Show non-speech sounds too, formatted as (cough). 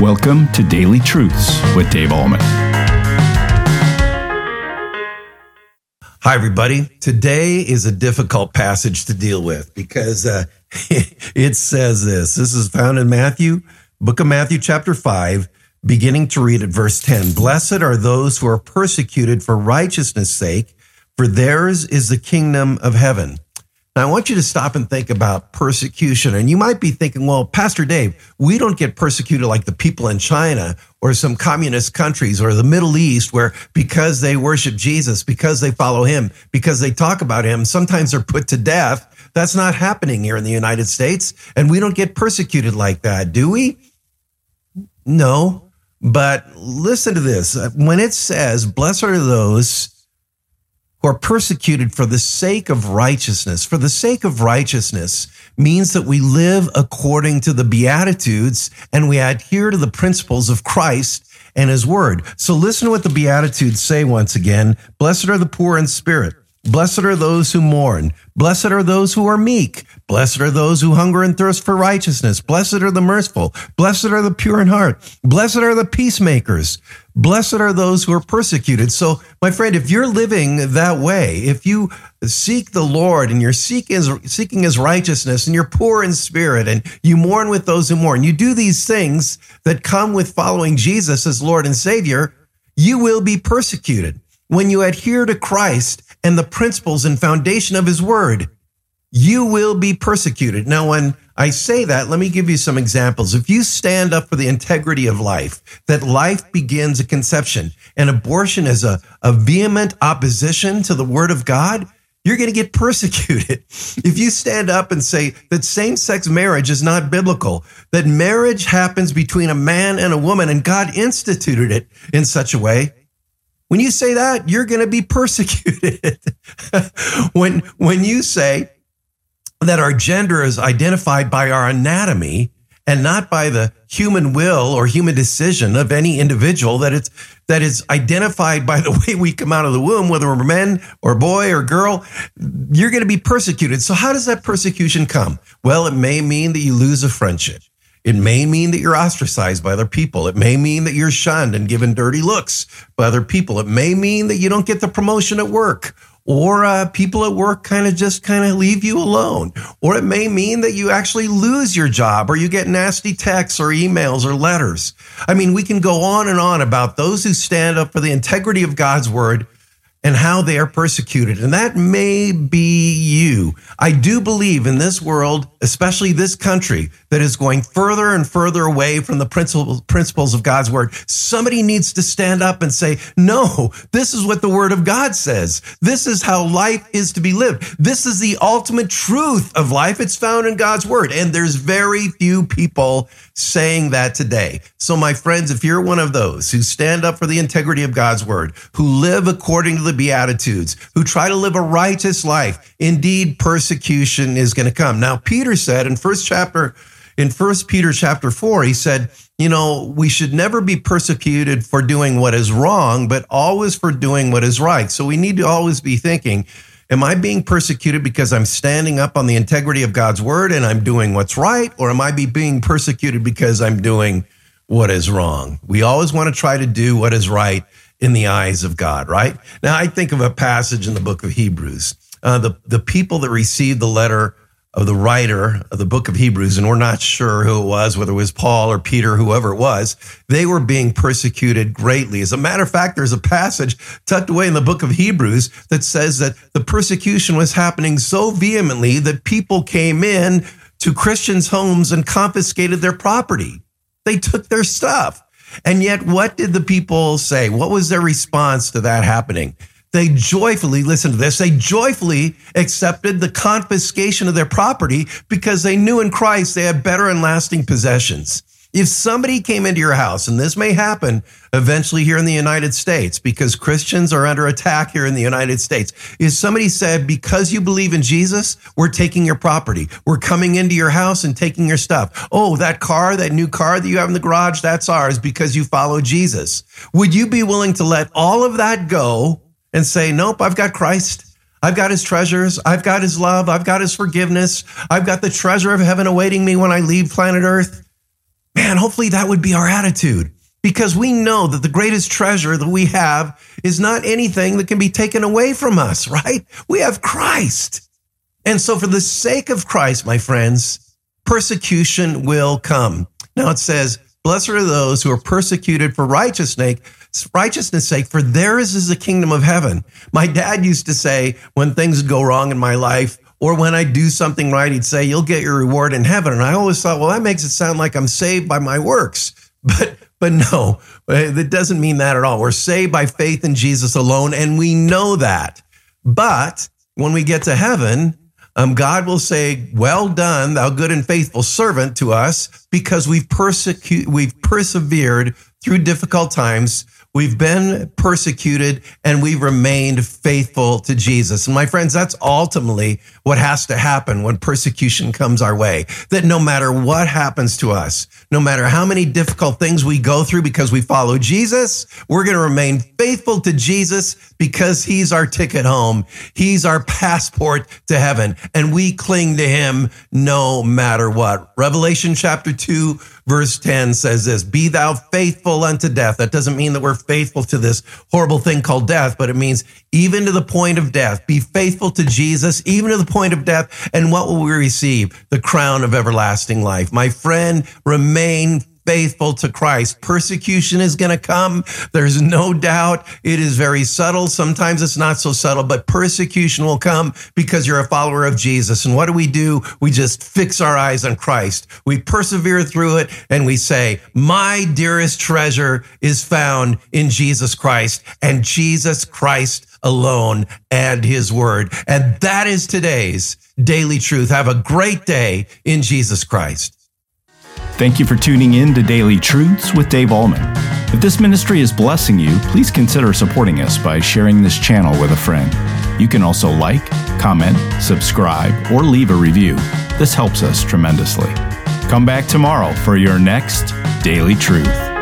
Welcome to Daily Truths with Dave Ahlman. Hi, everybody. Today is a difficult passage to deal with because uh, (laughs) it says this. This is found in Matthew, book of Matthew, chapter 5, beginning to read at verse 10. Blessed are those who are persecuted for righteousness' sake, for theirs is the kingdom of heaven. Now, I want you to stop and think about persecution. And you might be thinking, well, Pastor Dave, we don't get persecuted like the people in China or some communist countries or the Middle East where because they worship Jesus, because they follow him, because they talk about him, sometimes they're put to death. That's not happening here in the United States. And we don't get persecuted like that, do we? No. But listen to this. When it says, blessed are those are persecuted for the sake of righteousness. For the sake of righteousness means that we live according to the Beatitudes and we adhere to the principles of Christ and his word. So listen to what the Beatitudes say once again. Blessed are the poor in spirit. Blessed are those who mourn. Blessed are those who are meek. Blessed are those who hunger and thirst for righteousness. Blessed are the merciful. Blessed are the pure in heart. Blessed are the peacemakers. Blessed are those who are persecuted. So, my friend, if you're living that way, if you seek the Lord and you're seeking his, seeking his righteousness and you're poor in spirit and you mourn with those who mourn, you do these things that come with following Jesus as Lord and Savior, you will be persecuted. When you adhere to Christ and the principles and foundation of his word, you will be persecuted. Now, when I say that, let me give you some examples. If you stand up for the integrity of life, that life begins at conception and abortion is a, a vehement opposition to the word of God, you're going to get (laughs) persecuted. If you stand up and say that same sex marriage is not biblical, that marriage happens between a man and a woman and God instituted it in such a way, when you say that, you're going to be (laughs) persecuted. (laughs) when, when you say that our gender is identified by our anatomy and not by the human will or human decision of any individual that it's that is identified by the (laughs) way we come out of the womb whether we're men or boy or girl you're going to be persecuted. So how does that persecution come? Well it may mean that you lose a friendship it may mean that you're ostracized by other people. It may mean that you're shunned and given dirty looks by other people. It may mean that you don't get the promotion at work or uh, people at work kind of just kind of leave you alone. Or it may mean that you actually lose your job or you get nasty texts or emails or letters. I mean, we can go on and on about those who stand up for the integrity of God's word and how they are persecuted. And that may be you. I do believe in this world, especially this country, that is going further and further away from the principles of God's word. Somebody needs to stand up and say, no, this is what the word of God says. This is how life is to be lived. This is the ultimate truth of life. It's found in God's word. And there's very few people saying that today. So, my friends, if you're one of those who stand up for the integrity of God's word, who live according to the Beatitudes, who try to live a righteous life, indeed persecution is going to come. Now, Peter said in first chapter, in first Peter chapter four, he said, you know, we should never be persecuted for doing what is wrong, but always for doing what is right. So we need to always be thinking, Am I being persecuted because I'm standing up on the integrity of God's word and I'm doing what's right? Or am I be being persecuted because I'm doing what is wrong? We always want to try to do what is right in the eyes of God, right? Now, I think of a passage in the book of Hebrews. Uh, the, the people that received the letter of the writer of the book of Hebrews, and we're not sure who it was, whether it was Paul or Peter, whoever it was, they were being persecuted greatly. As a matter of fact, there's a passage tucked away in the book of Hebrews that says that the persecution was happening so vehemently that people came in to Christians' homes and confiscated their property. They took their stuff. And yet, what did the people say? What was their response to that happening? They joyfully, listen to this, they joyfully accepted the confiscation of their property because they knew in Christ they had better and lasting possessions. If somebody came into your house, and this may happen eventually here in the United States because Christians are under attack here in the United States, if somebody said, because you believe in Jesus, we're taking your property, we're coming into your house and taking your stuff. Oh, that car, that new car that you have in the garage, that's ours because you follow Jesus. Would you be willing to let all of that go and say, Nope, I've got Christ. I've got his treasures. I've got his love. I've got his forgiveness. I've got the treasure of heaven awaiting me when I leave planet Earth. Man, hopefully that would be our attitude because we know that the greatest treasure that we have is not anything that can be taken away from us, right? We have Christ. And so for the sake of Christ, my friends, persecution will come. Now it says, blessed are those who are persecuted for righteousness righteousness sake, for theirs is the kingdom of heaven. My dad used to say when things go wrong in my life, or when I do something right, he'd say, You'll get your reward in heaven. And I always thought, well, that makes it sound like I'm saved by my works. (laughs) But but no, that doesn't mean that at all. We're saved by faith in Jesus alone, and we know that. But when we get to heaven, um, God will say, "Well done, thou good and faithful servant," to us because we've persecute, we've persevered through difficult times. We've been persecuted and we've remained faithful to Jesus. And my friends, that's ultimately what has to happen when persecution comes our way. That no matter what happens to us, no matter how many difficult things we go through because we follow Jesus, we're going to remain faithful to Jesus because he's our ticket home. He's our passport to heaven and we cling to him no matter what. Revelation chapter two, verse 10 says this, be thou faithful unto death. That doesn't mean that we're faithful to this horrible thing called death, but it means even to the point of death. Be faithful to Jesus, even to the point of death. And what will we receive? The crown of everlasting life. My friend, remain faithful to Christ. Persecution is going to come. There's no doubt. It is very subtle. Sometimes it's not so subtle, but persecution will come because you're a follower of Jesus. And what do we do? We just fix our eyes on Christ. We persevere through it and we say, my dearest treasure is found in Jesus Christ and Jesus Christ alone and his word. And that is today's daily truth. Have a great day in Jesus Christ. Thank you for tuning in to Daily Truths with Dave Ahlman. If this ministry is blessing you, please consider supporting us by sharing this channel with a friend. You can also like, comment, subscribe, or leave a review. This helps us tremendously. Come back tomorrow for your next Daily Truth.